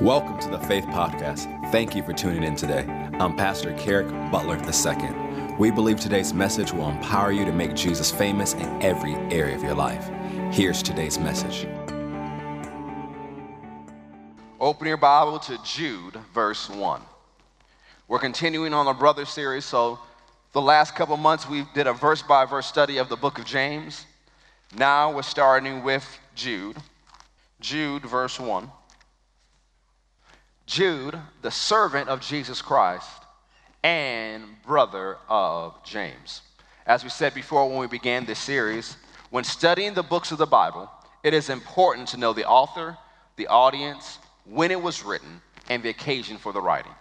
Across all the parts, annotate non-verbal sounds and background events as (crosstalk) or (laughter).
Welcome to the Faith Podcast. Thank you for tuning in today. I'm Pastor Kerrick Butler II. We believe today's message will empower you to make Jesus famous in every area of your life. Here's today's message. Open your Bible to Jude, verse 1. We're continuing on the brother series, so the last couple months we did a verse by verse study of the book of James. Now we're starting with Jude. Jude, verse 1. Jude, the servant of Jesus Christ and brother of James. As we said before when we began this series, when studying the books of the Bible, it is important to know the author, the audience, when it was written, and the occasion for the writing.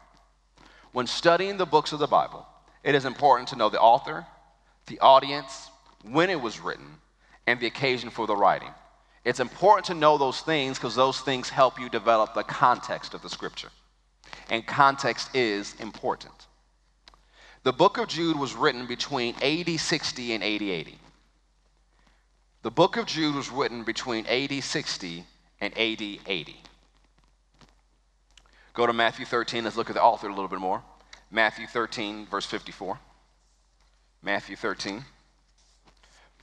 When studying the books of the Bible, it is important to know the author, the audience, when it was written, and the occasion for the writing. It's important to know those things because those things help you develop the context of the scripture. And context is important. The book of Jude was written between AD 60 and AD 80. The book of Jude was written between AD 60 and AD 80. Go to Matthew 13. Let's look at the author a little bit more. Matthew 13, verse 54. Matthew 13,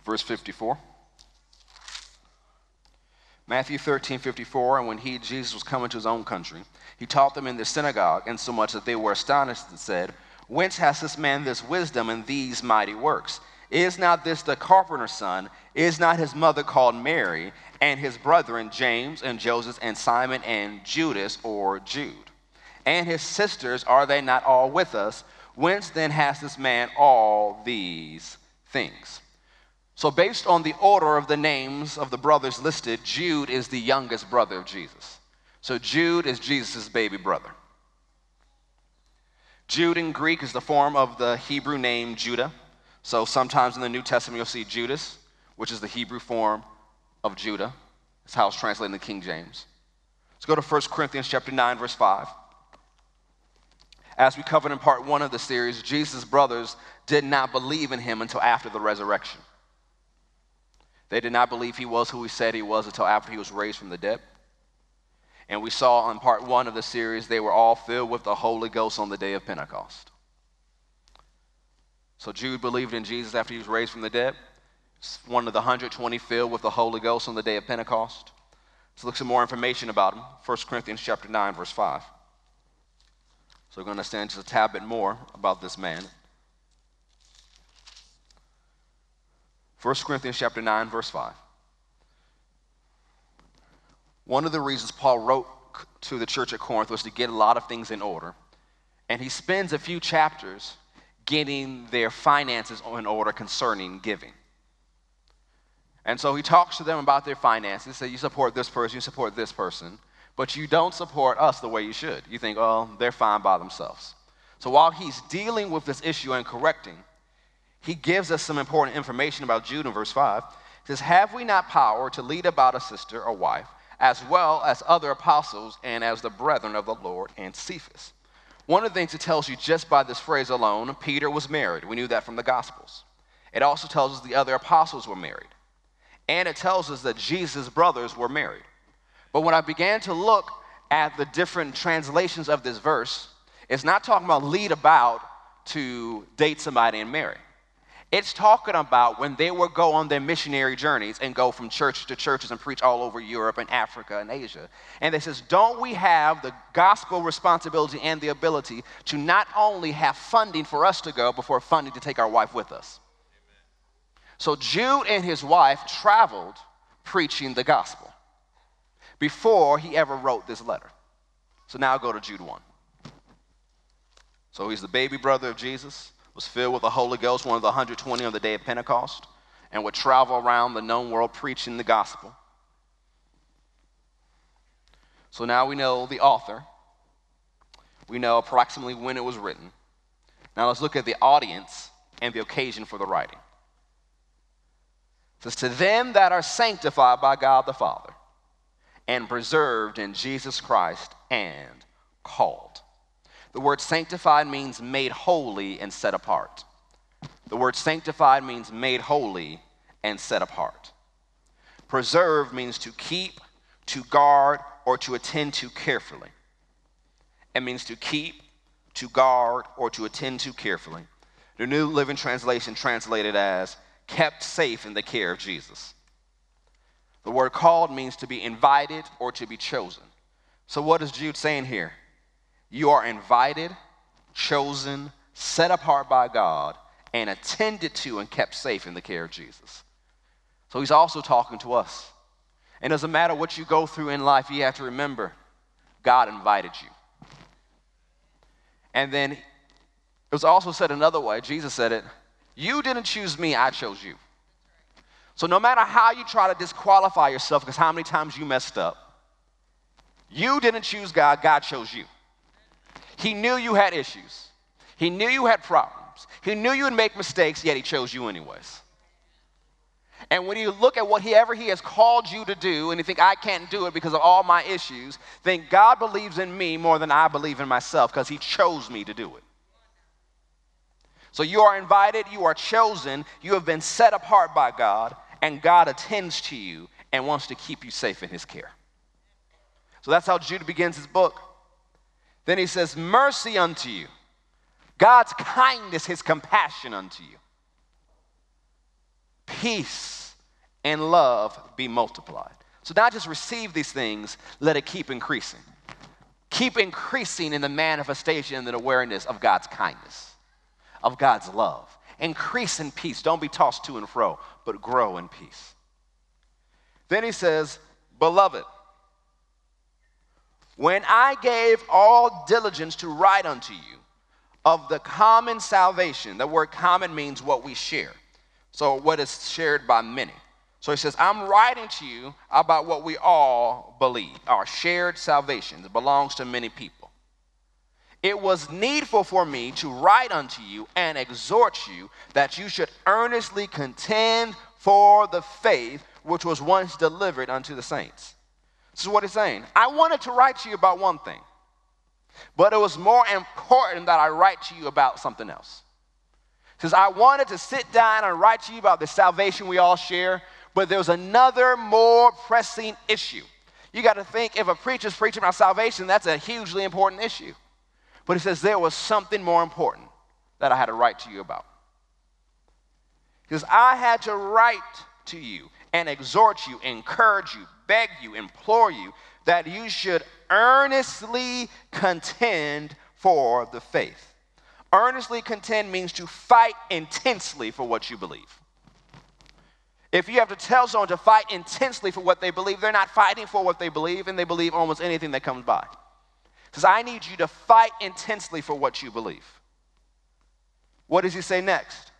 verse 54. Matthew 13, 54, and when he, Jesus, was coming to his own country, he taught them in the synagogue, insomuch that they were astonished and said, Whence has this man this wisdom and these mighty works? Is not this the carpenter's son? Is not his mother called Mary, and his brethren James and Joseph and Simon and Judas or Jude? And his sisters, are they not all with us? Whence then has this man all these things? So, based on the order of the names of the brothers listed, Jude is the youngest brother of Jesus. So, Jude is Jesus' baby brother. Jude in Greek is the form of the Hebrew name Judah. So, sometimes in the New Testament, you'll see Judas, which is the Hebrew form of Judah. That's how it's translated in the King James. Let's go to 1 Corinthians chapter 9, verse 5. As we covered in part one of the series, Jesus' brothers did not believe in him until after the resurrection. They did not believe he was who he said he was until after he was raised from the dead. And we saw on part one of the series, they were all filled with the Holy Ghost on the day of Pentecost. So Jude believed in Jesus after he was raised from the dead. One of the 120 filled with the Holy Ghost on the day of Pentecost. Let's look some more information about him. 1 Corinthians chapter 9, verse 5. So we're going to understand just a tad bit more about this man. 1 Corinthians chapter 9, verse 5. One of the reasons Paul wrote to the church at Corinth was to get a lot of things in order. And he spends a few chapters getting their finances in order concerning giving. And so he talks to them about their finances. Say, you support this person, you support this person, but you don't support us the way you should. You think, oh, they're fine by themselves. So while he's dealing with this issue and correcting, he gives us some important information about Jude in verse 5. He says, Have we not power to lead about a sister or wife, as well as other apostles and as the brethren of the Lord and Cephas? One of the things it tells you just by this phrase alone, Peter was married. We knew that from the Gospels. It also tells us the other apostles were married. And it tells us that Jesus' brothers were married. But when I began to look at the different translations of this verse, it's not talking about lead about to date somebody and marry. It's talking about when they would go on their missionary journeys and go from church to churches and preach all over Europe and Africa and Asia. And they says, don't we have the gospel responsibility and the ability to not only have funding for us to go, but for funding to take our wife with us? Amen. So Jude and his wife traveled preaching the gospel before he ever wrote this letter. So now go to Jude 1. So he's the baby brother of Jesus was filled with the Holy Ghost, one of the 120 on the day of Pentecost, and would travel around the known world preaching the gospel. So now we know the author. We know approximately when it was written. Now let's look at the audience and the occasion for the writing. It says, To them that are sanctified by God the Father and preserved in Jesus Christ and called. The word sanctified means made holy and set apart. The word sanctified means made holy and set apart. Preserve means to keep, to guard, or to attend to carefully. It means to keep, to guard, or to attend to carefully. The New Living Translation translated as kept safe in the care of Jesus. The word called means to be invited or to be chosen. So, what is Jude saying here? You are invited, chosen, set apart by God, and attended to and kept safe in the care of Jesus. So, he's also talking to us. And it doesn't matter what you go through in life, you have to remember God invited you. And then it was also said another way, Jesus said it, you didn't choose me, I chose you. So no matter how you try to disqualify yourself, because how many times you messed up, you didn't choose God, God chose you. He knew you had issues. He knew you had problems. He knew you would make mistakes, yet he chose you anyways. And when you look at whatever He has called you to do, and you think, I can't do it because of all my issues, then God believes in me more than I believe in myself because He chose me to do it. So you are invited, you are chosen, you have been set apart by God, and God attends to you and wants to keep you safe in His care. So that's how Jude begins his book. Then he says, Mercy unto you, God's kindness, His compassion unto you, peace and love be multiplied. So, not just receive these things, let it keep increasing. Keep increasing in the manifestation and the awareness of God's kindness, of God's love. Increase in peace. Don't be tossed to and fro, but grow in peace. Then he says, Beloved, when I gave all diligence to write unto you of the common salvation, the word common means what we share. So, what is shared by many. So he says, I'm writing to you about what we all believe. Our shared salvation that belongs to many people. It was needful for me to write unto you and exhort you that you should earnestly contend for the faith which was once delivered unto the saints. This is what he's saying. I wanted to write to you about one thing, but it was more important that I write to you about something else. He says, I wanted to sit down and write to you about the salvation we all share, but there's another more pressing issue. You got to think if a preacher's preaching about salvation, that's a hugely important issue. But he says there was something more important that I had to write to you about. Because I had to write to you and exhort you, encourage you, beg you, implore you that you should earnestly contend for the faith. Earnestly contend means to fight intensely for what you believe. If you have to tell someone to fight intensely for what they believe, they're not fighting for what they believe, and they believe almost anything that comes by. Says, I need you to fight intensely for what you believe. What does he say next?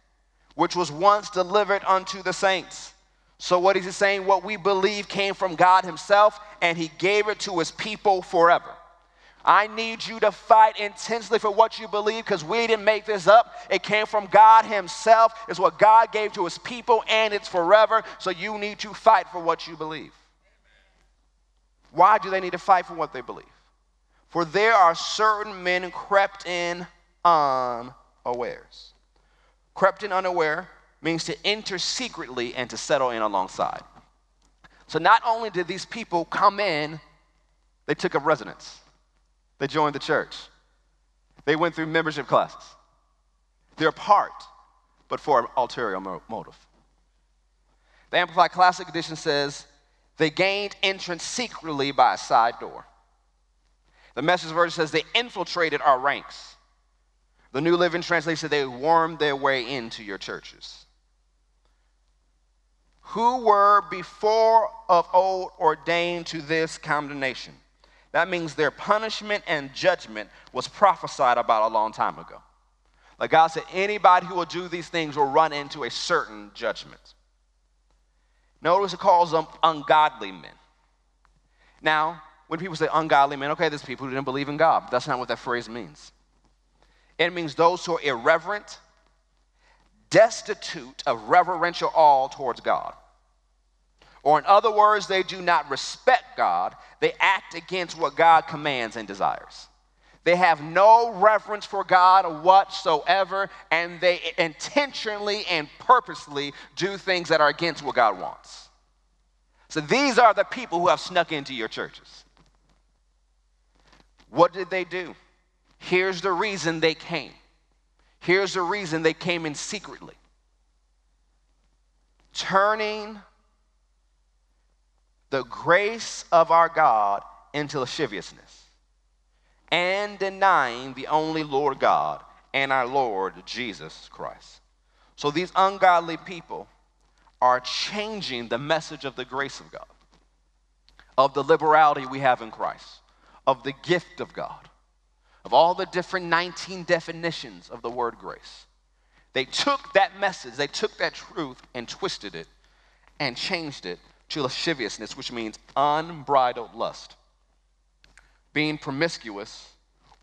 Which was once delivered unto the saints. So, what is he saying? What we believe came from God Himself, and He gave it to His people forever. I need you to fight intensely for what you believe because we didn't make this up. It came from God Himself. It's what God gave to His people, and it's forever. So you need to fight for what you believe. Why do they need to fight for what they believe? For there are certain men crept in unawares. Crept in unaware means to enter secretly and to settle in alongside. So not only did these people come in, they took up residence. They joined the church. They went through membership classes. They're part, but for an ulterior motive. The Amplified Classic Edition says, they gained entrance secretly by a side door. The message version says they infiltrated our ranks. The New Living Translation said they wormed their way into your churches. Who were before of old ordained to this condemnation that means their punishment and judgment was prophesied about a long time ago. Like God said, anybody who will do these things will run into a certain judgment. Notice it calls them ungodly men. Now, when people say ungodly men, okay, there's people who didn't believe in God. That's not what that phrase means. It means those who are irreverent, destitute of reverential awe towards God. Or, in other words, they do not respect God, they act against what God commands and desires. They have no reverence for God whatsoever, and they intentionally and purposely do things that are against what God wants. So, these are the people who have snuck into your churches. What did they do? Here's the reason they came. Here's the reason they came in secretly. Turning the grace of our God into lasciviousness and denying the only Lord God and our Lord Jesus Christ. So these ungodly people are changing the message of the grace of God, of the liberality we have in Christ, of the gift of God, of all the different 19 definitions of the word grace. They took that message, they took that truth and twisted it and changed it to lasciviousness, which means unbridled lust, being promiscuous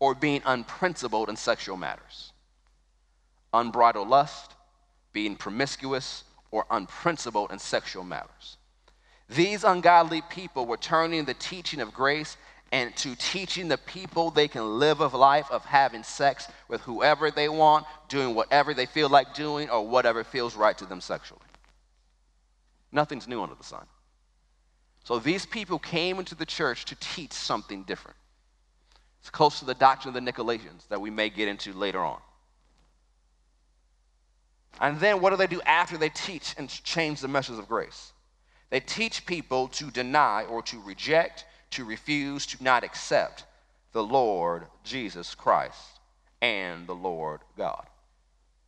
or being unprincipled in sexual matters. Unbridled lust, being promiscuous or unprincipled in sexual matters. These ungodly people were turning the teaching of grace and to teaching the people they can live a life of having sex with whoever they want, doing whatever they feel like doing, or whatever feels right to them sexually. Nothing's new under the sun. So these people came into the church to teach something different. It's close to the doctrine of the Nicolaitans that we may get into later on. And then what do they do after they teach and change the message of grace? They teach people to deny or to reject, to refuse, to not accept the Lord Jesus Christ and the Lord God.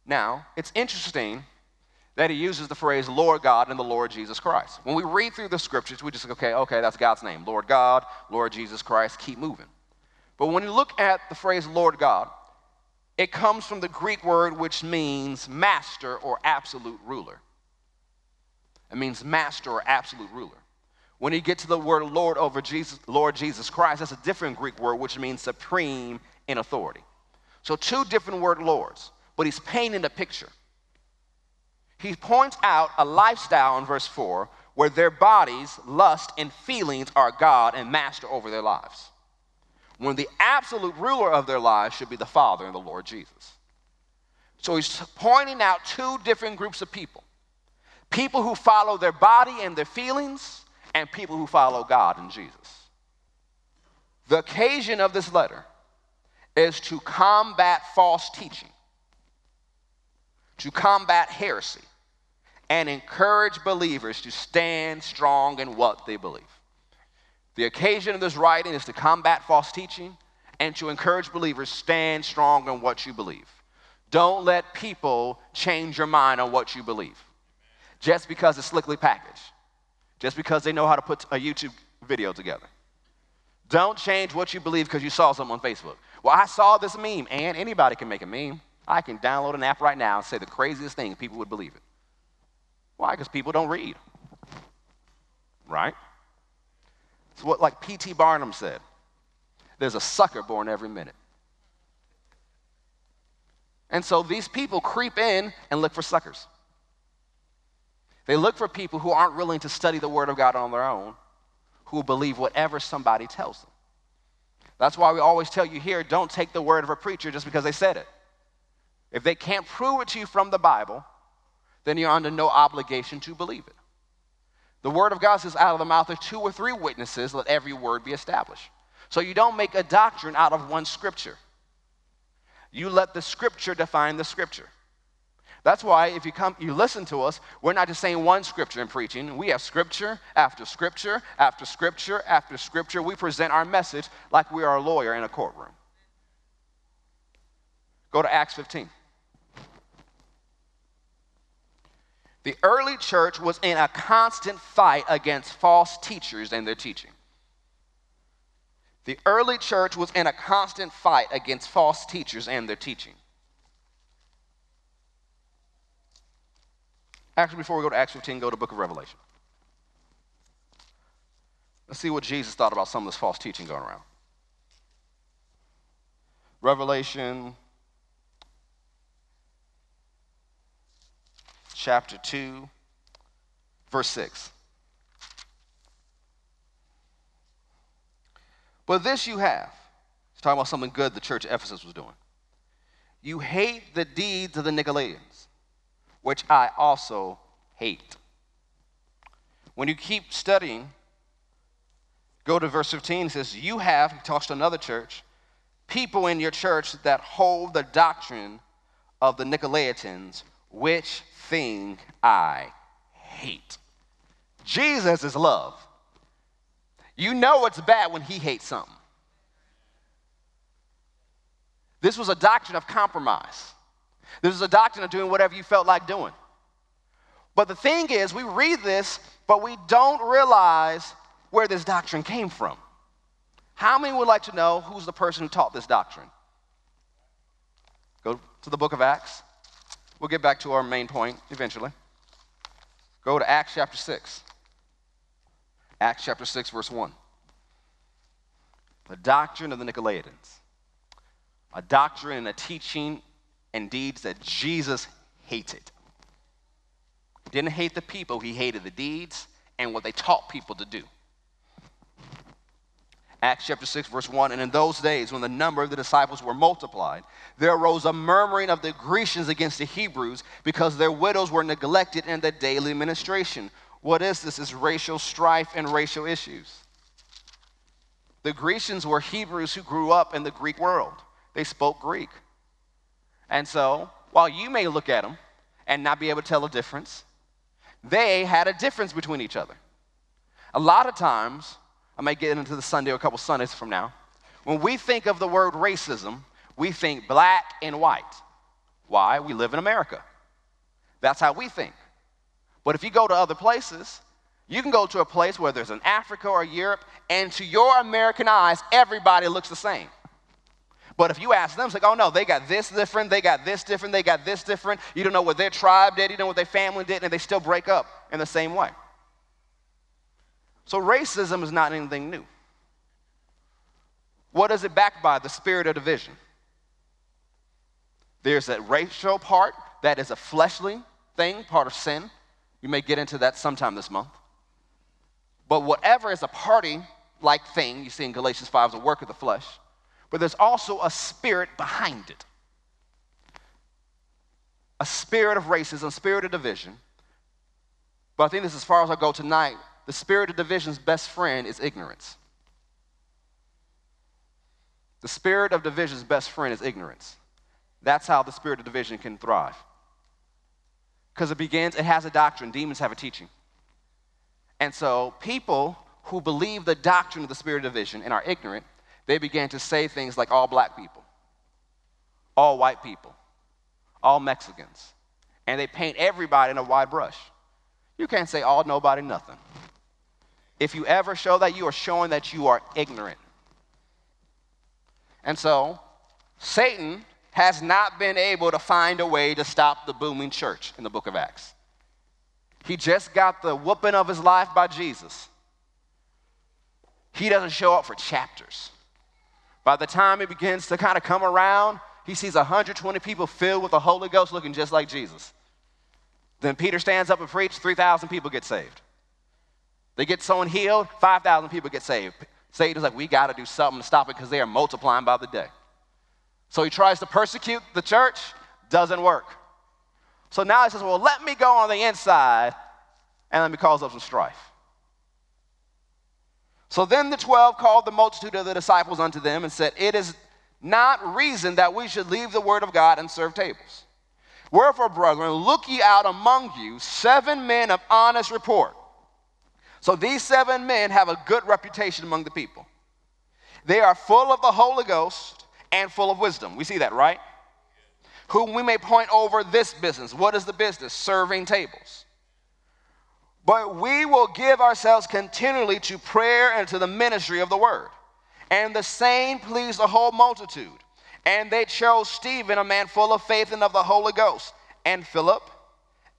Now, it's interesting that he uses the phrase Lord God and the Lord Jesus Christ. When we read through the scriptures, we just okay, okay, that's God's name. Lord God, Lord Jesus Christ, keep moving. But when you look at the phrase Lord God, it comes from the Greek word which means master or absolute ruler. It means master or absolute ruler. When you get to the word Lord over Jesus, Lord Jesus Christ, that's a different Greek word which means supreme in authority. So two different word lords, but he's painting a picture. He points out a lifestyle in verse 4 where their bodies, lust, and feelings are God and master over their lives when the absolute ruler of their lives should be the Father and the Lord Jesus. So he's pointing out two different groups of people people who follow their body and their feelings, and people who follow God and Jesus. The occasion of this letter is to combat false teaching, to combat heresy, and encourage believers to stand strong in what they believe. The occasion of this writing is to combat false teaching and to encourage believers stand strong in what you believe. Don't let people change your mind on what you believe just because it's slickly packaged, just because they know how to put a YouTube video together. Don't change what you believe because you saw something on Facebook. Well, I saw this meme, and anybody can make a meme. I can download an app right now and say the craziest thing, people would believe it. Why? Because people don't read. Right? It's what, like P.T. Barnum said there's a sucker born every minute. And so these people creep in and look for suckers. They look for people who aren't willing to study the Word of God on their own, who will believe whatever somebody tells them. That's why we always tell you here don't take the word of a preacher just because they said it. If they can't prove it to you from the Bible, then you're under no obligation to believe it. The word of God says, out of the mouth of two or three witnesses, let every word be established. So you don't make a doctrine out of one scripture. You let the scripture define the scripture. That's why if you come, you listen to us, we're not just saying one scripture in preaching. We have scripture after scripture after scripture after scripture. We present our message like we are a lawyer in a courtroom. Go to Acts 15. The early church was in a constant fight against false teachers and their teaching. The early church was in a constant fight against false teachers and their teaching. Actually, before we go to Acts 15, go to the book of Revelation. Let's see what Jesus thought about some of this false teaching going around. Revelation chapter 2, verse 6. But this you have. He's talking about something good the church of Ephesus was doing. You hate the deeds of the Nicolaitans, which I also hate. When you keep studying, go to verse 15, it says, You have, he talks to another church, people in your church that hold the doctrine of the Nicolaitans, which thing I hate. Jesus is love. You know it's bad when he hates something. This was a doctrine of compromise. This was a doctrine of doing whatever you felt like doing. But the thing is, we read this, but we don't realize where this doctrine came from. How many would like to know who's the person who taught this doctrine? Go to the book of Acts. We'll get back to our main point eventually. Go to Acts chapter 6. Acts chapter 6, verse 1. The doctrine of the Nicolaitans. A doctrine and a teaching and deeds that Jesus hated. Didn't hate the people, he hated the deeds and what they taught people to do. Acts chapter 6, verse 1 And in those days, when the number of the disciples were multiplied, there arose a murmuring of the Grecians against the Hebrews because their widows were neglected in the daily ministration. What is this? Is racial strife and racial issues. The Grecians were Hebrews who grew up in the Greek world, they spoke Greek. And so, while you may look at them and not be able to tell a difference, they had a difference between each other. A lot of times, I may get into the Sunday a couple Sundays from now. When we think of the word racism, we think black and white. Why? We live in America. That's how we think. But if you go to other places, you can go to a place where there's an Africa or Europe, and to your American eyes, everybody looks the same. But if you ask them, it's like, oh no, they got this different, they got this different, they got this different. You don't know what their tribe did, you don't know what their family did, and they still break up in the same way. So racism is not anything new. What is it backed by? The spirit of division. There's that racial part that is a fleshly thing, part of sin. You may get into that sometime this month. But whatever is a party like thing, you see in Galatians 5 is a work of the flesh, but there's also a spirit behind it. A spirit of racism, spirit of division. But I think this is as far as I go tonight the spirit of division's best friend is ignorance. The spirit of division's best friend is ignorance. That's how the spirit of division can thrive. Because it begins, it has a doctrine, demons have a teaching. And so people who believe the doctrine of the spirit of division and are ignorant, they begin to say things like all black people, all white people, all Mexicans. And they paint everybody in a wide brush. You can't say all, nobody, nothing. If you ever show that, you are showing that you are ignorant. And so, Satan has not been able to find a way to stop the booming church in the book of Acts. He just got the whooping of his life by Jesus. He doesn't show up for chapters. By the time he begins to kind of come around, he sees 120 people filled with the Holy Ghost looking just like Jesus. Then Peter stands up and preaches, 3,000 people get saved. They get someone healed, 5,000 people get saved. Satan's like, we got to do something to stop it because they are multiplying by the day. So he tries to persecute the church, doesn't work. So now he says, well, let me go on the inside and let me cause up some strife. So then the 12 called the multitude of the disciples unto them and said, It is not reason that we should leave the word of God and serve tables. Wherefore, brethren, look ye out among you seven men of honest report so these seven men have a good reputation among the people. They are full of the Holy Ghost and full of wisdom. We see that, right? Whom we may point over this business. What is the business? Serving tables. But we will give ourselves continually to prayer and to the ministry of the word. And the same pleased the whole multitude. And they chose Stephen, a man full of faith and of the Holy Ghost, and Philip,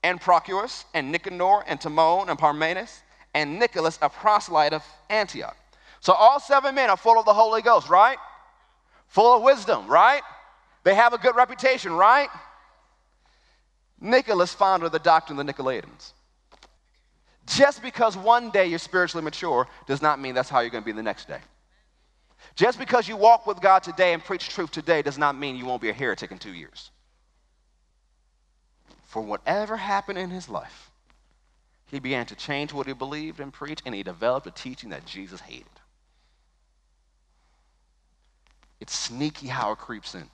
and Prochorus, and Nicanor, and Timon, and Parmenas and Nicholas, a proselyte of Antioch. So all seven men are full of the Holy Ghost, right? Full of wisdom, right? They have a good reputation, right? Nicholas founded the doctrine of the Nicolaitans. Just because one day you're spiritually mature does not mean that's how you're going to be the next day. Just because you walk with God today and preach truth today does not mean you won't be a heretic in two years. For whatever happened in his life, he began to change what he believed and preached, and he developed a teaching that Jesus hated. It's sneaky how it creeps in.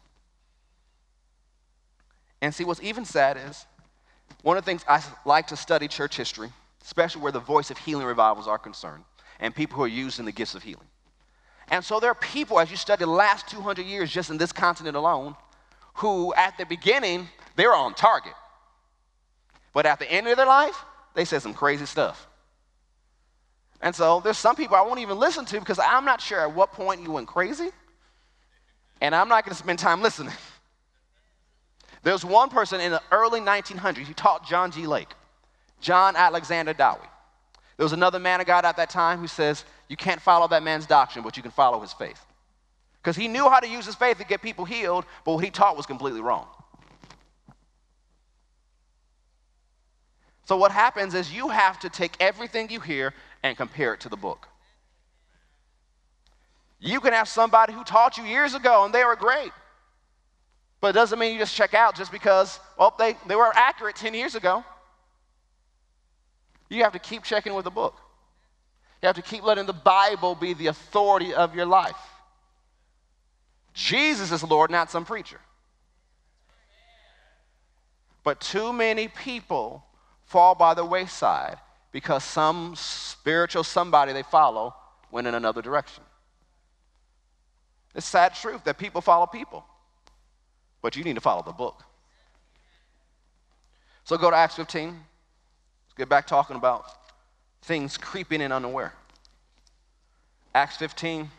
And see, what's even sad is one of the things I like to study church history, especially where the voice of healing revivals are concerned, and people who are using the gifts of healing. And so there are people, as you study the last 200 years just in this continent alone, who at the beginning, they were on target. But at the end of their life, they said some crazy stuff. And so there's some people I won't even listen to because I'm not sure at what point you went crazy. And I'm not going to spend time listening. (laughs) There's one person in the early 1900s who taught John G. Lake, John Alexander Dowie. There was another man of God at that time who says, You can't follow that man's doctrine, but you can follow his faith. Because he knew how to use his faith to get people healed, but what he taught was completely wrong. So, what happens is you have to take everything you hear and compare it to the book. You can have somebody who taught you years ago and they were great. But it doesn't mean you just check out just because, well, they, they were accurate 10 years ago. You have to keep checking with the book. You have to keep letting the Bible be the authority of your life. Jesus is Lord, not some preacher. But too many people fall by the wayside because some spiritual somebody they follow went in another direction. It's sad truth that people follow people, but you need to follow the book. So go to Acts 15. Let's get back talking about things creeping in unaware. Acts 15,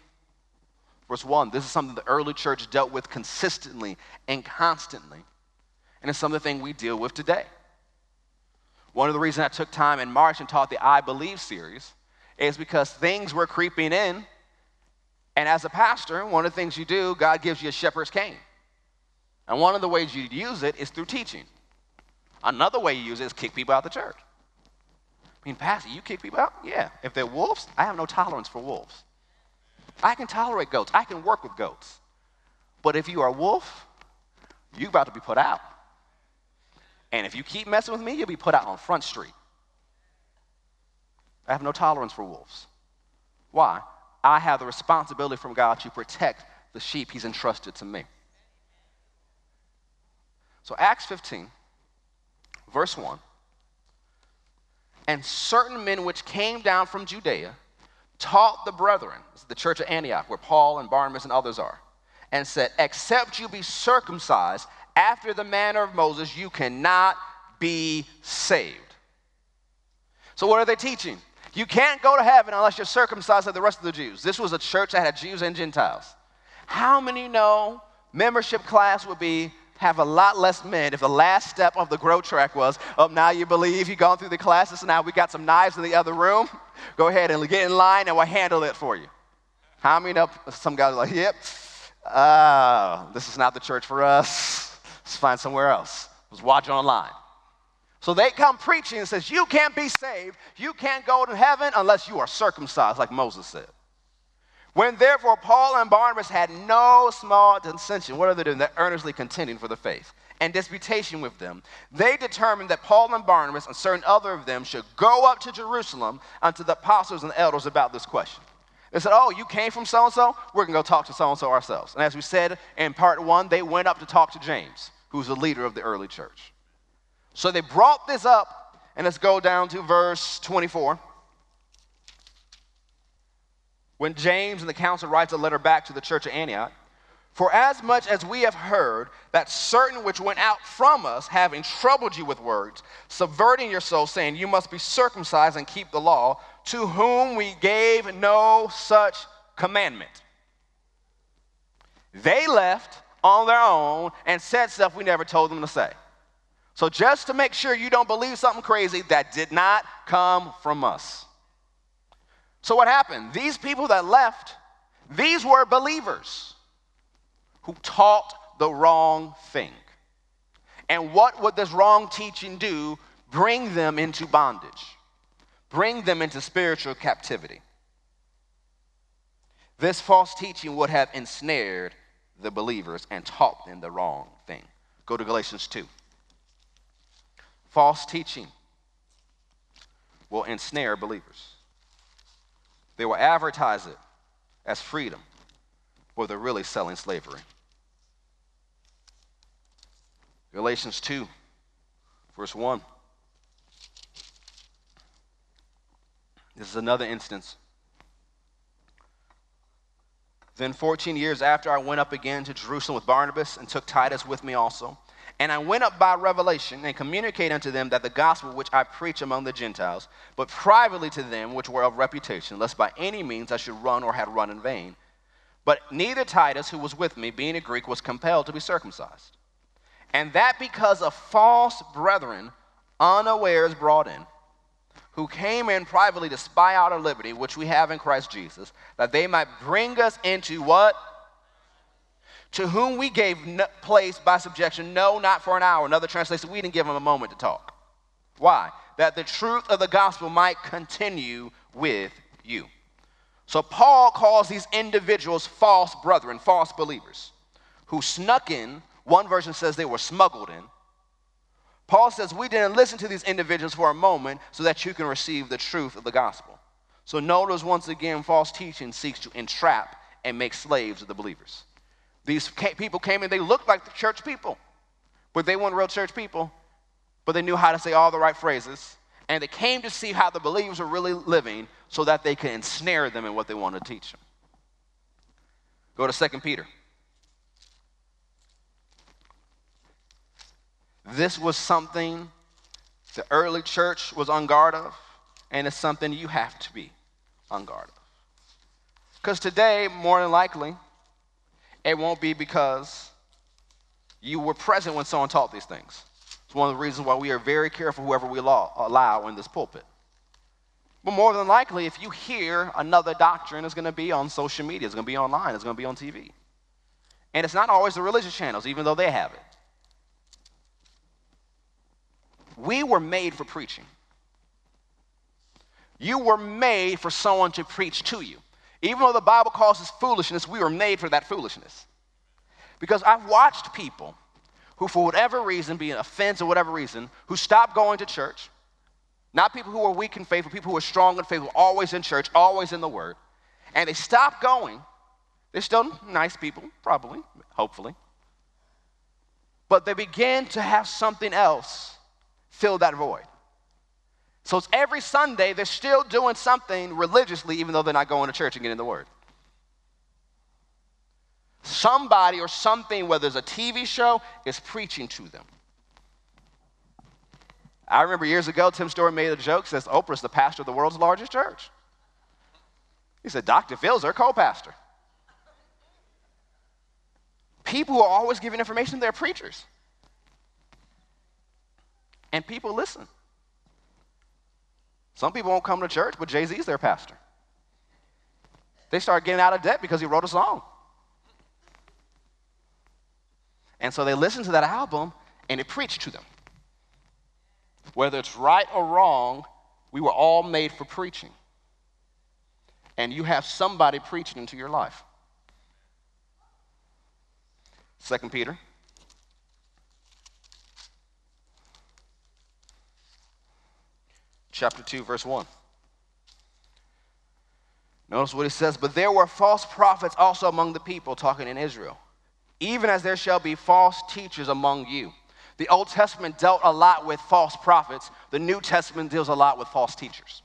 verse 1. This is something the early church dealt with consistently and constantly. And it's something we deal with today. One of the reasons I took time in March and taught the I Believe series is because things were creeping in and as a pastor, one of the things you do, God gives you a shepherd's cane. And one of the ways you use it is through teaching. Another way you use it is kick people out of the church. I mean, Pastor, you kick people out? Yeah. If they're wolves, I have no tolerance for wolves. I can tolerate goats. I can work with goats. But if you are a wolf, you're about to be put out. And if you keep messing with me, you'll be put out on Front Street. I have no tolerance for wolves. Why? I have the responsibility from God to protect the sheep he's entrusted to me. So, Acts 15, verse 1 And certain men which came down from Judea taught the brethren, this is the church of Antioch, where Paul and Barnabas and others are, and said, Except you be circumcised after the manner of Moses, you cannot be saved. So, what are they teaching? You can't go to heaven unless you're circumcised like the rest of the Jews. This was a church that had Jews and Gentiles. How many know membership class would be have a lot less men if the last step of the growth track was, oh, now you believe you've gone through the classes, and now we got some knives in the other room. (laughs) Go ahead and get in line and we'll handle it for you. How many know some guys are like, yep, uh, this is not the church for us. Let's find somewhere else. Let's watch online. So they come preaching and says, You can't be saved. You can't go to heaven unless you are circumcised, like Moses said. When therefore Paul and Barnabas had no small dissension, what are they doing? They're earnestly contending for the faith and disputation with them. They determined that Paul and Barnabas and certain other of them should go up to Jerusalem unto the apostles and the elders about this question. They said, Oh, you came from so and so? We're going to go talk to so and so ourselves. And as we said in part one, they went up to talk to James, who's the leader of the early church. So they brought this up, and let's go down to verse 24. When James and the council writes a letter back to the church of Antioch, for as much as we have heard that certain which went out from us, having troubled you with words, subverting your soul, saying, You must be circumcised and keep the law, to whom we gave no such commandment. They left on their own and said stuff we never told them to say. So, just to make sure you don't believe something crazy, that did not come from us. So, what happened? These people that left, these were believers who taught the wrong thing. And what would this wrong teaching do? Bring them into bondage, bring them into spiritual captivity. This false teaching would have ensnared the believers and taught them the wrong thing. Go to Galatians 2 false teaching will ensnare believers. They will advertise it as freedom, or they're really selling slavery. Galatians 2, verse 1. This is another instance. Then, 14 years after, I went up again to Jerusalem with Barnabas and took Titus with me also. And I went up by revelation and communicated unto them that the gospel which I preach among the Gentiles, but privately to them which were of reputation, lest by any means I should run or had run in vain. But neither Titus, who was with me, being a Greek, was compelled to be circumcised. And that because of false brethren, unawares brought in who came in privately to spy out our liberty, which we have in Christ Jesus, that they might bring us into what? To whom we gave place by subjection, no, not for an hour. Another translation, we didn't give them a moment to talk. Why? That the truth of the gospel might continue with you. So Paul calls these individuals false brethren, false believers, who snuck in. One version says they were smuggled in Paul says, We didn't listen to these individuals for a moment so that you can receive the truth of the gospel. So notice once again, false teaching seeks to entrap and make slaves of the believers. These people came in, they looked like the church people, but they weren't real church people, but they knew how to say all the right phrases. And they came to see how the believers were really living so that they could ensnare them in what they wanted to teach them. Go to 2 Peter. This was something the early church was on guard of, and it's something you have to be on guard of. Because today, more than likely, it won't be because you were present when someone taught these things. It's one of the reasons why we are very careful whoever we allow in this pulpit. But more than likely, if you hear another doctrine, it's going to be on social media, it's going to be online, it's going to be on TV. And it's not always the religious channels, even though they have it. We were made for preaching. You were made for someone to preach to you. Even though the Bible calls us foolishness, we were made for that foolishness. Because I've watched people who, for whatever reason, be an offense or whatever reason, who stopped going to church. Not people who are weak in faith, but people who are strong in faith, who are always in church, always in the Word. And they stopped going. They're still nice people, probably, hopefully. But they began to have something else fill that void. So it's every Sunday they're still doing something religiously, even though they're not going to church and getting the word. Somebody or something, whether it's a TV show, is preaching to them. I remember years ago, Tim Story made a joke, says Oprah's the pastor of the world's largest church. He said, Dr. Phil's her co-pastor. People who are always giving information, they're preachers and people listen. Some people won't come to church, but Jay Z's their pastor. They start getting out of debt because he wrote a song. And so they listen to that album and it preached to them. Whether it's right or wrong, we were all made for preaching. And you have somebody preaching into your life. Second Peter chapter 2, verse 1. Notice what he says, but there were false prophets also among the people, talking in Israel, even as there shall be false teachers among you. The Old Testament dealt a lot with false prophets, the New Testament deals a lot with false teachers.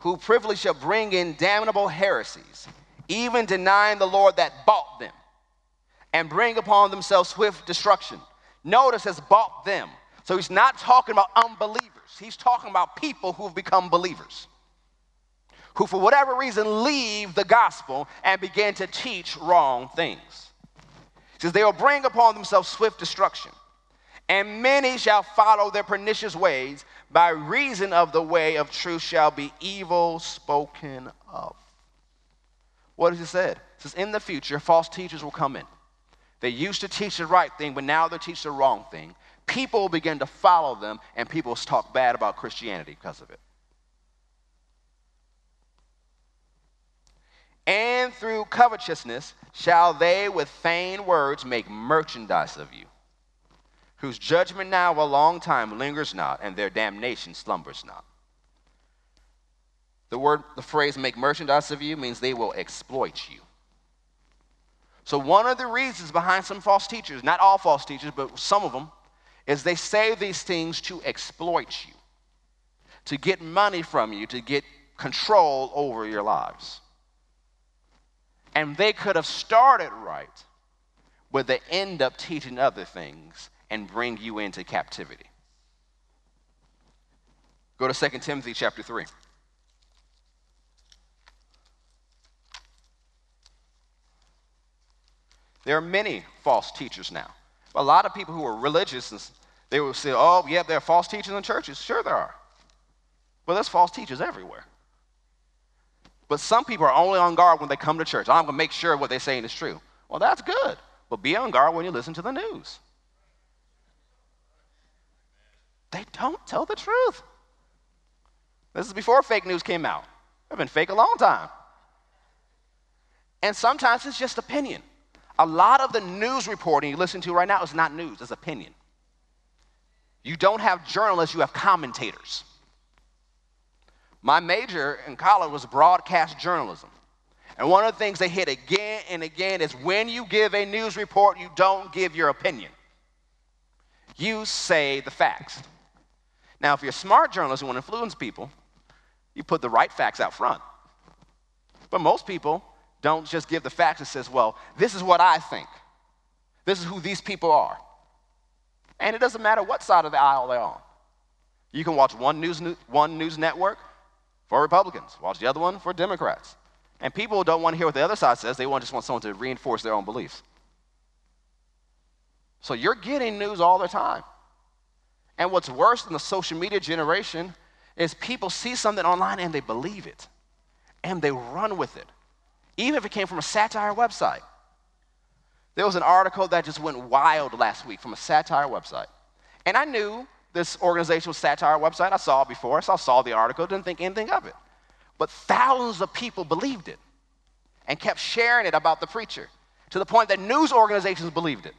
Who privily shall bring in damnable heresies, even denying the Lord that bought them, and bring upon themselves swift destruction. Notice has bought them. So he's not talking about unbelievers, he's talking about people who've become believers, who for whatever reason leave the gospel and begin to teach wrong things. He says, They will bring upon themselves swift destruction, and many shall follow their pernicious ways. By reason of the way of truth shall be evil spoken of. What has he said? He says, In the future, false teachers will come in. They used to teach the right thing, but now they teach the wrong thing people begin to follow them and people talk bad about Christianity because of it. And through covetousness shall they with vain words make merchandise of you, whose judgment now a long time lingers not, and their damnation slumbers not. The word, the phrase make merchandise of you means they will exploit you. So, one of the reasons behind some false teachers, not all false teachers, but some of them, is they say these things to exploit you, to get money from you, to get control over your lives. And they could have started right, but they end up teaching other things and bring you into captivity. Go to 2 Timothy chapter 3. There are many false teachers now. A lot of people who are religious, they will say, oh, yeah, there are false teachers in churches. Sure, there are. But there's false teachers everywhere. But some people are only on guard when they come to church. I'm going to make sure what they're saying is true. Well, that's good. But be on guard when you listen to the news. They don't tell the truth. This is before fake news came out. They've been fake a long time. And sometimes it's just opinion. A lot of the news reporting you listen to right now is not news, it's opinion. You don't have journalists, you have commentators. My major in college was broadcast journalism. And one of the things they hit again and again is when you give a news report, you don't give your opinion. You say the facts. Now, if you're a smart journalist and want to influence people, you put the right facts out front. But most people don't just give the facts and says, well, this is what I think. This is who these people are. And it doesn't matter what side of the aisle they're on. You can watch one news, one news network for Republicans, watch the other one for Democrats. And people don't want to hear what the other side says, they want, just want someone to reinforce their own beliefs. So you're getting news all the time. And what's worse than the social media generation is people see something online and they believe it and they run with it even if it came from a satire website. There was an article that just went wild last week from a satire website. And I knew this organization was satire website. I saw it before, so I saw the article, didn't think anything of it. But thousands of people believed it and kept sharing it about the preacher to the point that news organizations believed it.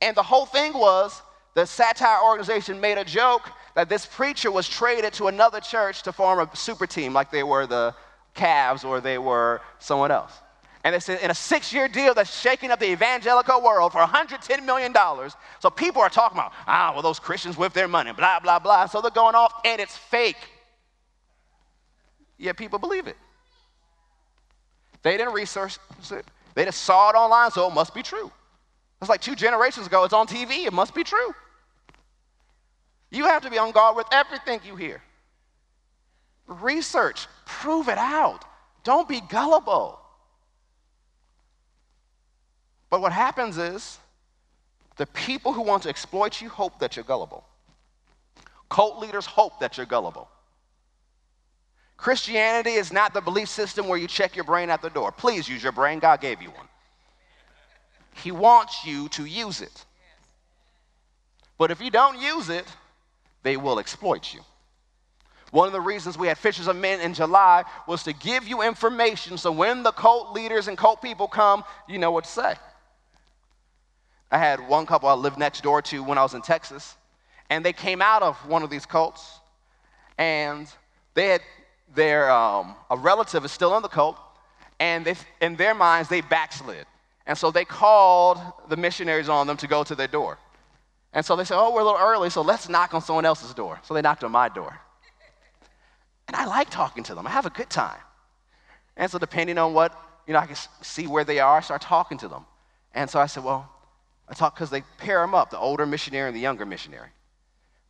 And the whole thing was the satire organization made a joke that this preacher was traded to another church to form a super team like they were the Cavs or they were someone else. And they said in a six year deal that's shaking up the evangelical world for $110 million. So people are talking about, ah, well, those Christians with their money, blah, blah, blah. So they're going off, and it's fake. Yet people believe it. They didn't research it, they just saw it online, so it must be true. It's like two generations ago, it's on TV, it must be true. You have to be on guard with everything you hear. Research, prove it out. Don't be gullible. But what happens is the people who want to exploit you hope that you're gullible. Cult leaders hope that you're gullible. Christianity is not the belief system where you check your brain at the door. Please use your brain, God gave you one. He wants you to use it. But if you don't use it, they will exploit you. One of the reasons we had Fishers of Men in July was to give you information so when the cult leaders and cult people come, you know what to say. I had one couple I lived next door to when I was in Texas, and they came out of one of these cults, and they had their um, a relative is still in the cult, and they, in their minds they backslid, and so they called the missionaries on them to go to their door, and so they said, "Oh, we're a little early, so let's knock on someone else's door." So they knocked on my door. And I like talking to them. I have a good time. And so depending on what, you know, I can see where they are, I start talking to them. And so I said, well, I talk because they pair them up, the older missionary and the younger missionary.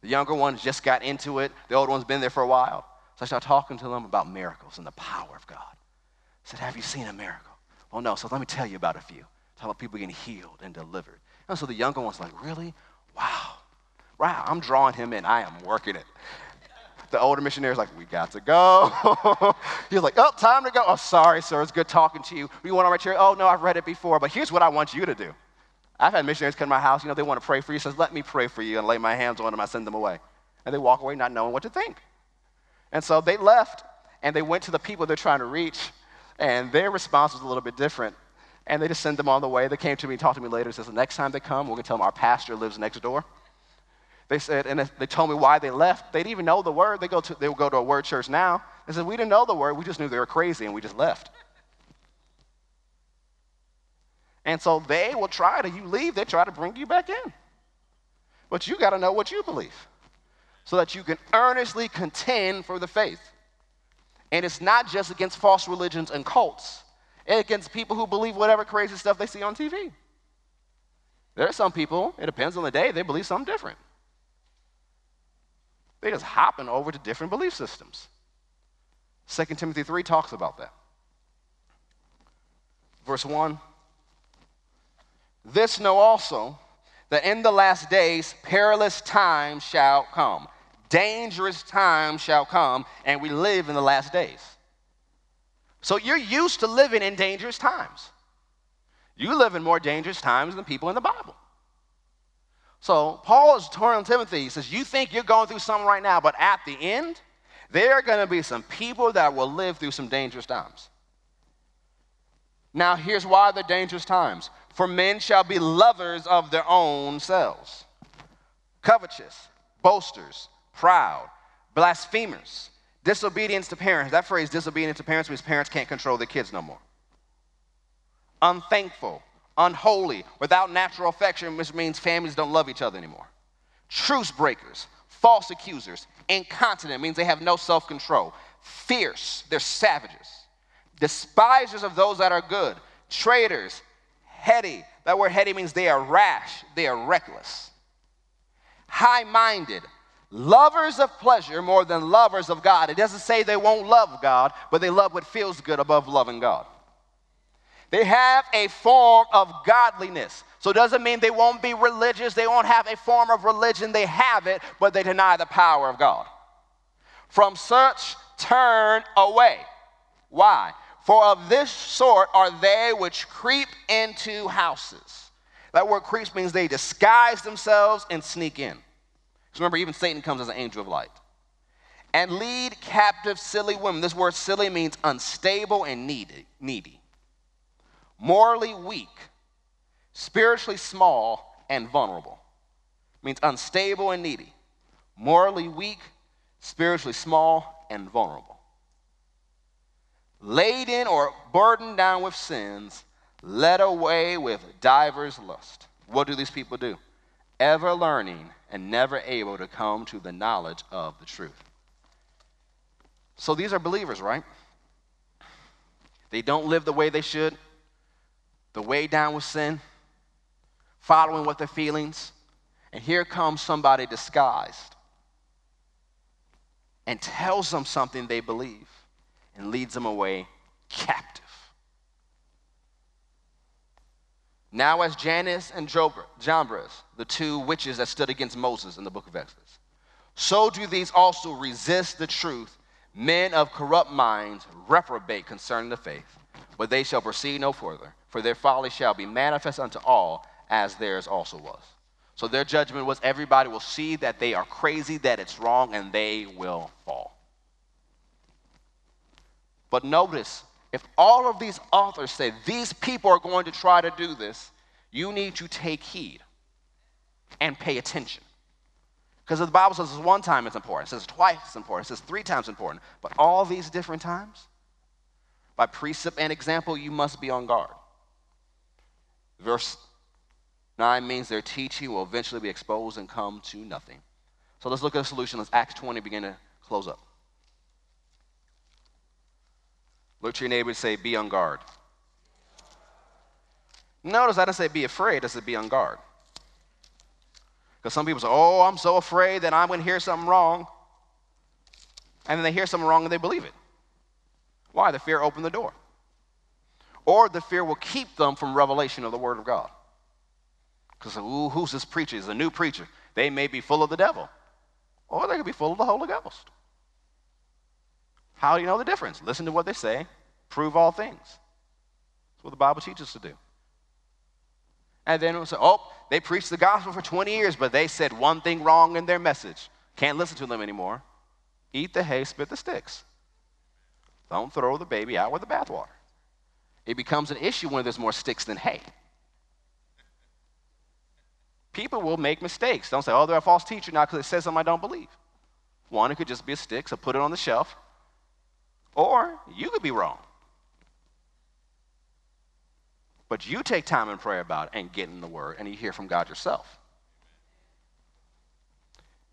The younger one just got into it. The older one's been there for a while. So I start talking to them about miracles and the power of God. I said, have you seen a miracle? Well, no. So let me tell you about a few. Talk about people getting healed and delivered. And so the younger one's like, really? Wow. Wow. I'm drawing him in. I am working it the older missionary's like, we got to go. (laughs) He's like, oh, time to go. Oh, sorry, sir. It's good talking to you. We want to write here. Oh, no, I've read it before, but here's what I want you to do. I've had missionaries come to my house. You know, they want to pray for you. He says, let me pray for you and lay my hands on them. I send them away. And they walk away not knowing what to think. And so they left and they went to the people they're trying to reach, and their response was a little bit different. And they just sent them on the way. They came to me and talked to me later and says, the next time they come, we're going to tell them our pastor lives next door. They said, and they told me why they left. They didn't even know the word. They, go to, they would go to a word church now. They said, We didn't know the word. We just knew they were crazy and we just left. And so they will try to, you leave, they try to bring you back in. But you got to know what you believe so that you can earnestly contend for the faith. And it's not just against false religions and cults, it's against people who believe whatever crazy stuff they see on TV. There are some people, it depends on the day, they believe something different. They just hopping over to different belief systems. 2 Timothy 3 talks about that. Verse 1 This know also that in the last days perilous times shall come. Dangerous times shall come, and we live in the last days. So you're used to living in dangerous times. You live in more dangerous times than people in the Bible. So Paul is telling Timothy, he says, You think you're going through something right now, but at the end, there are going to be some people that will live through some dangerous times. Now, here's why the dangerous times. For men shall be lovers of their own selves, covetous, boasters, proud, blasphemers, disobedience to parents. That phrase, disobedience to parents, means parents can't control their kids no more. Unthankful, unholy, without natural affection, which means families don't love each other anymore. Truce breakers, false accusers, incontinent means they have no self control. Fierce, they're savages. Despisers of those that are good. Traitors, heady. That word heady means they are rash, they are reckless. High minded, lovers of pleasure more than lovers of God. It doesn't say they won't love God, but they love what feels good above loving God. They have a form of godliness. So it doesn't mean they won't be religious, they won't have a form of religion. They have it, but they deny the power of God. From such turn away. Why? For of this sort are they which creep into houses. That word creeps means they disguise themselves and sneak in. Because remember, even Satan comes as an angel of light. And lead captive silly women. This word silly means unstable and needy. needy morally weak, spiritually small, and vulnerable. It means unstable and needy, morally weak, spiritually small, and vulnerable. Laden or burdened down with sins, led away with divers lust. What do these people do? Ever learning and never able to come to the knowledge of the truth. So these are believers, right? They don't live the way they should the way down with sin, following what their feelings, and here comes somebody disguised and tells them something they believe and leads them away captive. Now, as Jannes and Jambres, the two witches that stood against Moses in the book of Exodus, so do these also resist the truth. Men of corrupt minds reprobate concerning the faith, but they shall proceed no further for their folly shall be manifest unto all, as theirs also was. So their judgment was everybody will see that they are crazy, that it's wrong, and they will fall. But notice, if all of these authors say these people are going to try to do this, you need to take heed and pay attention. Because the Bible says this one time it's important, it says twice it's important, it says three times important, but all these different times, by precept and example, you must be on guard. Verse 9 means their teaching will eventually be exposed and come to nothing. So let's look at a solution. Let's Acts 20 begin to close up. Look to your neighbor and say, Be on guard. Notice I didn't say be afraid, I said be on guard. Because some people say, Oh, I'm so afraid that I'm going to hear something wrong. And then they hear something wrong and they believe it. Why? The fear opened the door or the fear will keep them from revelation of the Word of God. Because, who's this preacher? He's a new preacher. They may be full of the devil, or they could be full of the Holy Ghost. How do you know the difference? Listen to what they say, prove all things. That's what the Bible teaches to do. And then we'll say, oh, they preached the gospel for 20 years, but they said one thing wrong in their message. Can't listen to them anymore. Eat the hay, spit the sticks. Don't throw the baby out with the bathwater it becomes an issue when there's more sticks than hay. people will make mistakes. Don't say, oh, they're a false teacher now because it says something I don't believe. One, it could just be a stick, so put it on the shelf. Or you could be wrong. But you take time and pray about it and get in the Word and you hear from God yourself.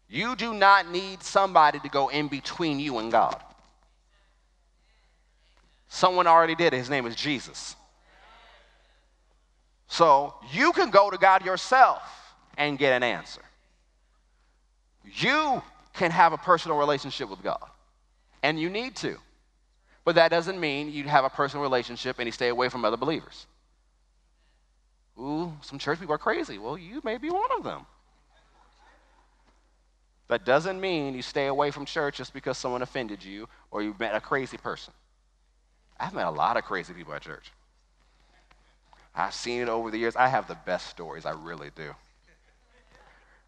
You do not need somebody to go in between you and God. Someone already did it. His name is Jesus. So you can go to God yourself and get an answer. You can have a personal relationship with God, and you need to. But that doesn't mean you have a personal relationship and you stay away from other believers. Ooh, some church people are crazy. Well, you may be one of them. That doesn't mean you stay away from church just because someone offended you or you met a crazy person. I've met a lot of crazy people at church. I've seen it over the years. I have the best stories, I really do.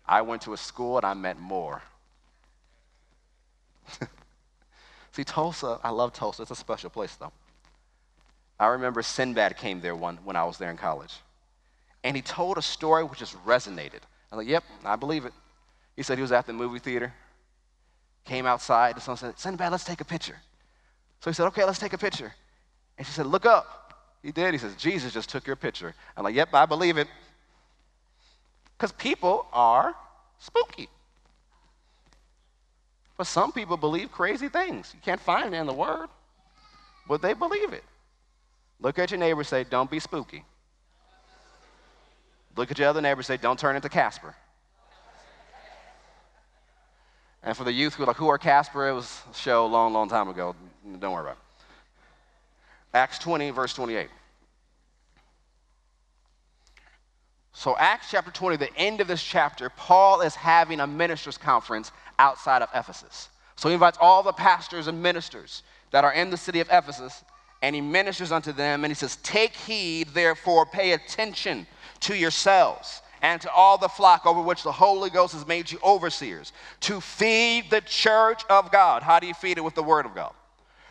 I went to a school and I met more. (laughs) See, Tulsa, I love Tulsa. It's a special place, though. I remember Sinbad came there one, when I was there in college. And he told a story which just resonated. I'm like, yep, I believe it. He said he was at the movie theater, came outside, and someone said, Sinbad, let's take a picture. So he said, okay, let's take a picture. And she said, look up. He did. He says, Jesus just took your picture. I'm like, yep, I believe it. Because people are spooky. But some people believe crazy things. You can't find it in the Word, but they believe it. Look at your neighbor say, don't be spooky. Look at your other neighbor say, don't turn into Casper. And for the youth who are like, who are Casper? It was a show a long, long time ago. Don't worry about it. Acts 20, verse 28. So, Acts chapter 20, the end of this chapter, Paul is having a ministers' conference outside of Ephesus. So, he invites all the pastors and ministers that are in the city of Ephesus, and he ministers unto them, and he says, Take heed, therefore, pay attention to yourselves and to all the flock over which the Holy Ghost has made you overseers, to feed the church of God. How do you feed it? With the word of God,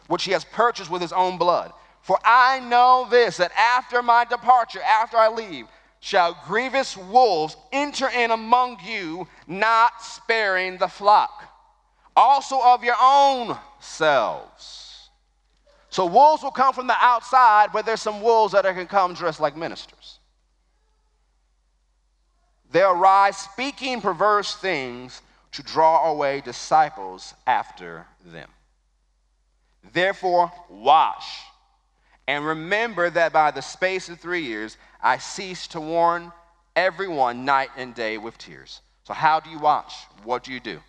which he has purchased with his own blood. For I know this, that after my departure, after I leave, shall grievous wolves enter in among you, not sparing the flock, also of your own selves. So wolves will come from the outside, but there's some wolves that can come dressed like ministers. They arise speaking perverse things to draw away disciples after them. Therefore, watch and remember that by the space of three years I ceased to warn everyone night and day with tears. So, how do you watch? What do you do?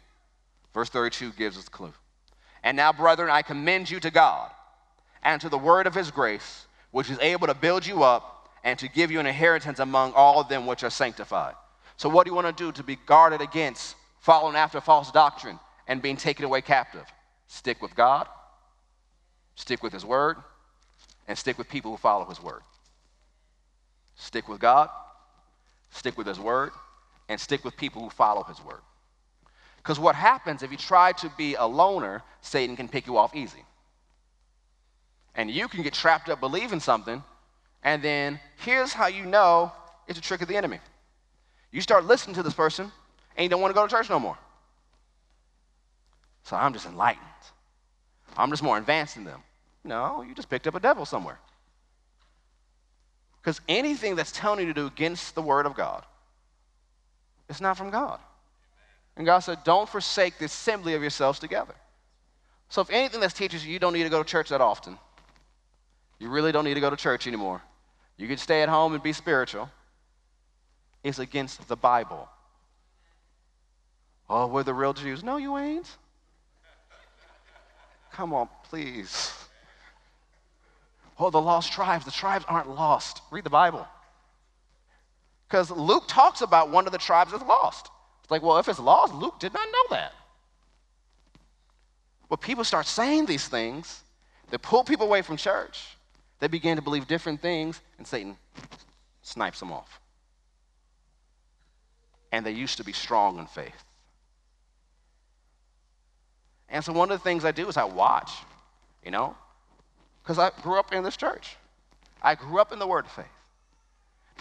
Verse 32 gives us a clue. And now, brethren, I commend you to God and to the word of his grace, which is able to build you up and to give you an inheritance among all of them which are sanctified. So, what do you want to do to be guarded against following after false doctrine and being taken away captive? Stick with God, stick with His Word, and stick with people who follow His Word. Stick with God, stick with His Word, and stick with people who follow His Word. Because what happens if you try to be a loner, Satan can pick you off easy. And you can get trapped up believing something, and then here's how you know it's a trick of the enemy. You start listening to this person, and you don't want to go to church no more. So I'm just enlightened. I'm just more advanced than them. No, you just picked up a devil somewhere. Because anything that's telling you to do against the word of God, it's not from God. And God said, don't forsake the assembly of yourselves together. So if anything that teaches you you don't need to go to church that often, you really don't need to go to church anymore. You can stay at home and be spiritual It's against the Bible. Oh, we're the real Jews. No, you ain't. Come on, please. Oh, the lost tribes. The tribes aren't lost. Read the Bible. Because Luke talks about one of the tribes that's lost. It's like, well, if it's lost, Luke did not know that. But people start saying these things, they pull people away from church. They begin to believe different things, and Satan snipes them off and they used to be strong in faith. And so one of the things I do is I watch, you know, because I grew up in this church. I grew up in the Word of faith.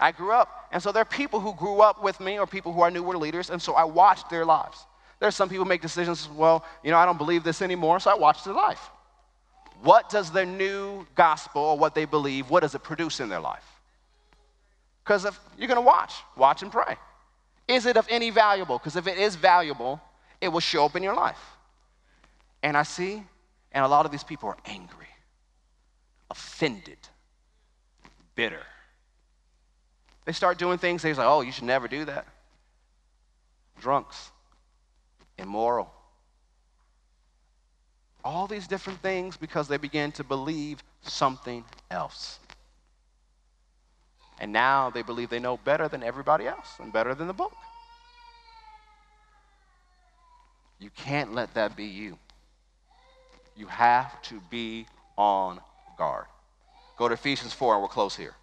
I grew up. And so there are people who grew up with me or people who I knew were leaders, and so I watched their lives. There's some people make decisions, well, you know, I don't believe this anymore, so I watched their life. What does their new gospel or what they believe, what does it produce in their life? Because if you're going to watch, watch and pray. Is it of any valuable? Because if it is valuable, it will show up in your life. And I see, and a lot of these people are angry, offended, bitter. They start doing things, they're like, oh, you should never do that. Drunks, immoral. All these different things because they began to believe something else. And now they believe they know better than everybody else and better than the book. You can't let that be you. You have to be on guard. Go to Ephesians 4 and we'll close here.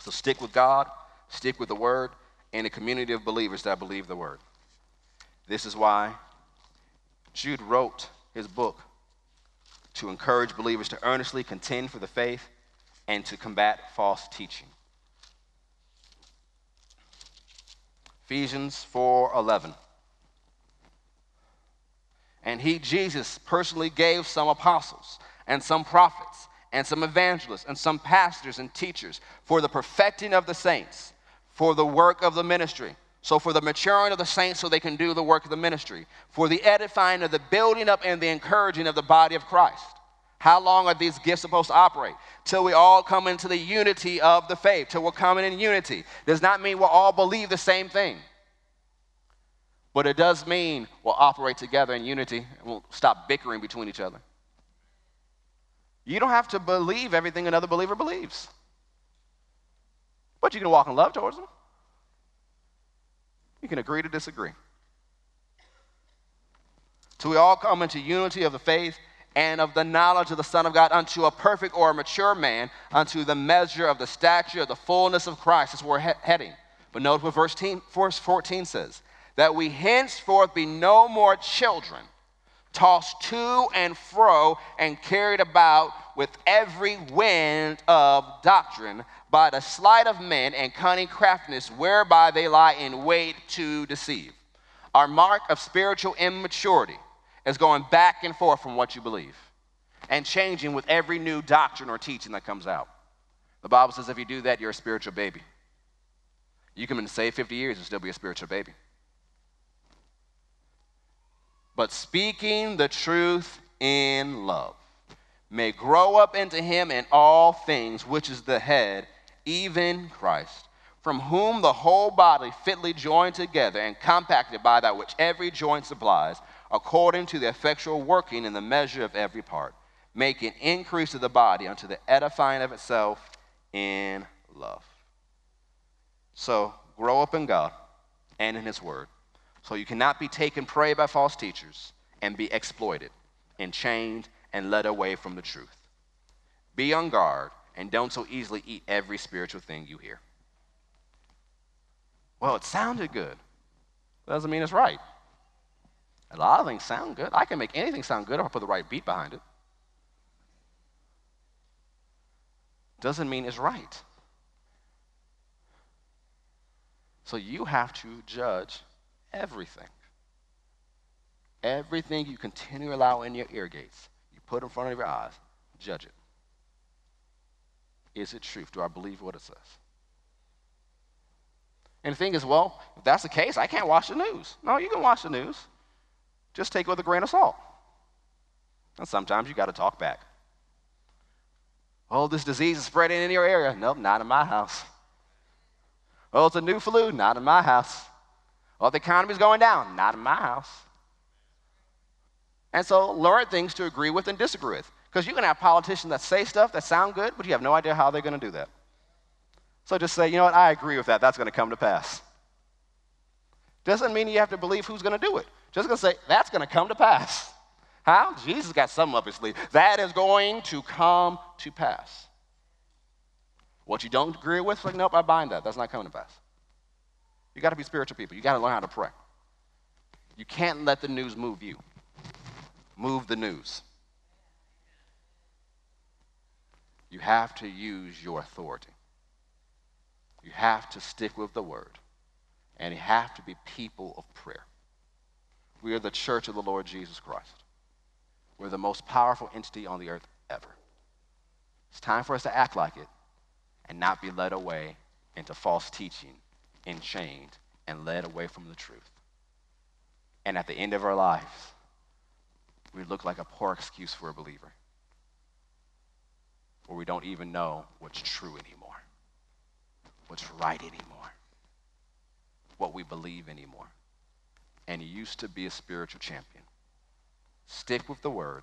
So stick with God, stick with the Word, and a community of believers that believe the Word. This is why Jude wrote his book to encourage believers to earnestly contend for the faith and to combat false teaching. Ephesians 4:11 And he Jesus personally gave some apostles and some prophets and some evangelists and some pastors and teachers for the perfecting of the saints for the work of the ministry so for the maturing of the saints so they can do the work of the ministry for the edifying of the building up and the encouraging of the body of Christ how long are these gifts supposed to operate? Till we all come into the unity of the faith, till we're coming in unity. Does not mean we'll all believe the same thing. But it does mean we'll operate together in unity and we'll stop bickering between each other. You don't have to believe everything another believer believes. But you can walk in love towards them. You can agree to disagree. Till we all come into unity of the faith and of the knowledge of the Son of God unto a perfect or a mature man, unto the measure of the stature of the fullness of Christ. That's where we're he- heading. But note what verse, verse 14 says that we henceforth be no more children, tossed to and fro and carried about with every wind of doctrine by the sleight of men and cunning craftiness whereby they lie in wait to deceive. Our mark of spiritual immaturity is going back and forth from what you believe and changing with every new doctrine or teaching that comes out. The Bible says if you do that, you're a spiritual baby. You can say 50 years and still be a spiritual baby. But speaking the truth in love may grow up into him in all things, which is the head, even Christ, from whom the whole body fitly joined together and compacted by that which every joint supplies according to the effectual working in the measure of every part, making increase of the body unto the edifying of itself in love. So, grow up in God and in His Word. So you cannot be taken prey by false teachers and be exploited and chained and led away from the truth. Be on guard and don't so easily eat every spiritual thing you hear. Well, it sounded good. Doesn't mean it's right. A lot of things sound good. I can make anything sound good if I put the right beat behind it. Doesn't mean it's right. So you have to judge everything. Everything you continue to allow in your ear gates, you put in front of your eyes, judge it. Is it truth? Do I believe what it says? And the thing is, well, if that's the case, I can't watch the news. No, you can watch the news. Just take it with a grain of salt. And sometimes you got to talk back. Oh, this disease is spreading in your area. Nope, not in my house. Oh, it's a new flu. Not in my house. Oh, the economy's going down. Not in my house. And so learn things to agree with and disagree with. Because you can have politicians that say stuff that sound good, but you have no idea how they're going to do that. So just say, you know what, I agree with that. That's going to come to pass. Doesn't mean you have to believe who's going to do it. Just going to say, that's going to come to pass. How? Jesus got something up his sleeve. That is going to come to pass. What you don't agree with, like, nope, I bind that. That's not coming to pass. You got to be spiritual people. You got to learn how to pray. You can't let the news move you. Move the news. You have to use your authority. You have to stick with the word, and you have to be people of prayer. We are the church of the Lord Jesus Christ. We're the most powerful entity on the earth ever. It's time for us to act like it and not be led away into false teaching, enchained, and led away from the truth. And at the end of our lives, we look like a poor excuse for a believer, where we don't even know what's true anymore, what's right anymore, what we believe anymore. And you used to be a spiritual champion. Stick with the word,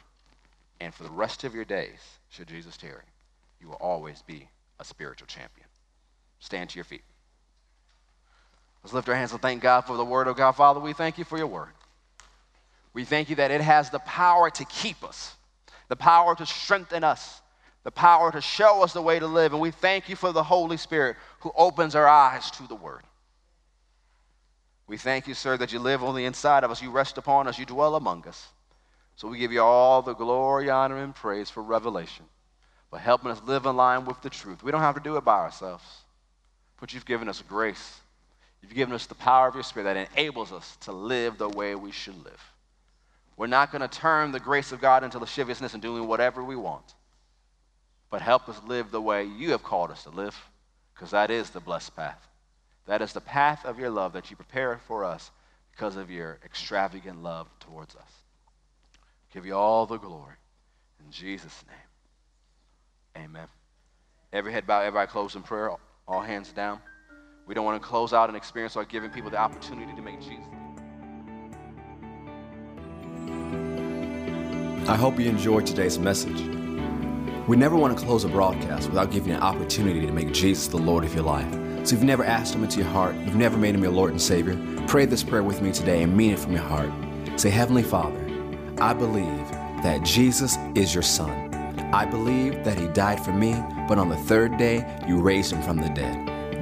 and for the rest of your days, should Jesus tarry, you will always be a spiritual champion. Stand to your feet. Let's lift our hands and thank God for the word of God. Father, we thank you for your word. We thank you that it has the power to keep us, the power to strengthen us, the power to show us the way to live. And we thank you for the Holy Spirit who opens our eyes to the word. We thank you, sir, that you live on the inside of us, you rest upon us, you dwell among us. So we give you all the glory, honor, and praise for revelation, for helping us live in line with the truth. We don't have to do it by ourselves, but you've given us grace. You've given us the power of your Spirit that enables us to live the way we should live. We're not going to turn the grace of God into lasciviousness and doing whatever we want, but help us live the way you have called us to live, because that is the blessed path. That is the path of your love that you prepare for us because of your extravagant love towards us. Give you all the glory. In Jesus' name, amen. Every head bow, every eye closed in prayer, all hands down. We don't want to close out an experience by giving people the opportunity to make Jesus. I hope you enjoyed today's message. We never want to close a broadcast without giving you an opportunity to make Jesus the Lord of your life. So if you've never asked Him into your heart, you've never made Him your Lord and Savior, pray this prayer with me today and mean it from your heart. Say, Heavenly Father, I believe that Jesus is your Son. I believe that He died for me, but on the third day, you raised Him from the dead.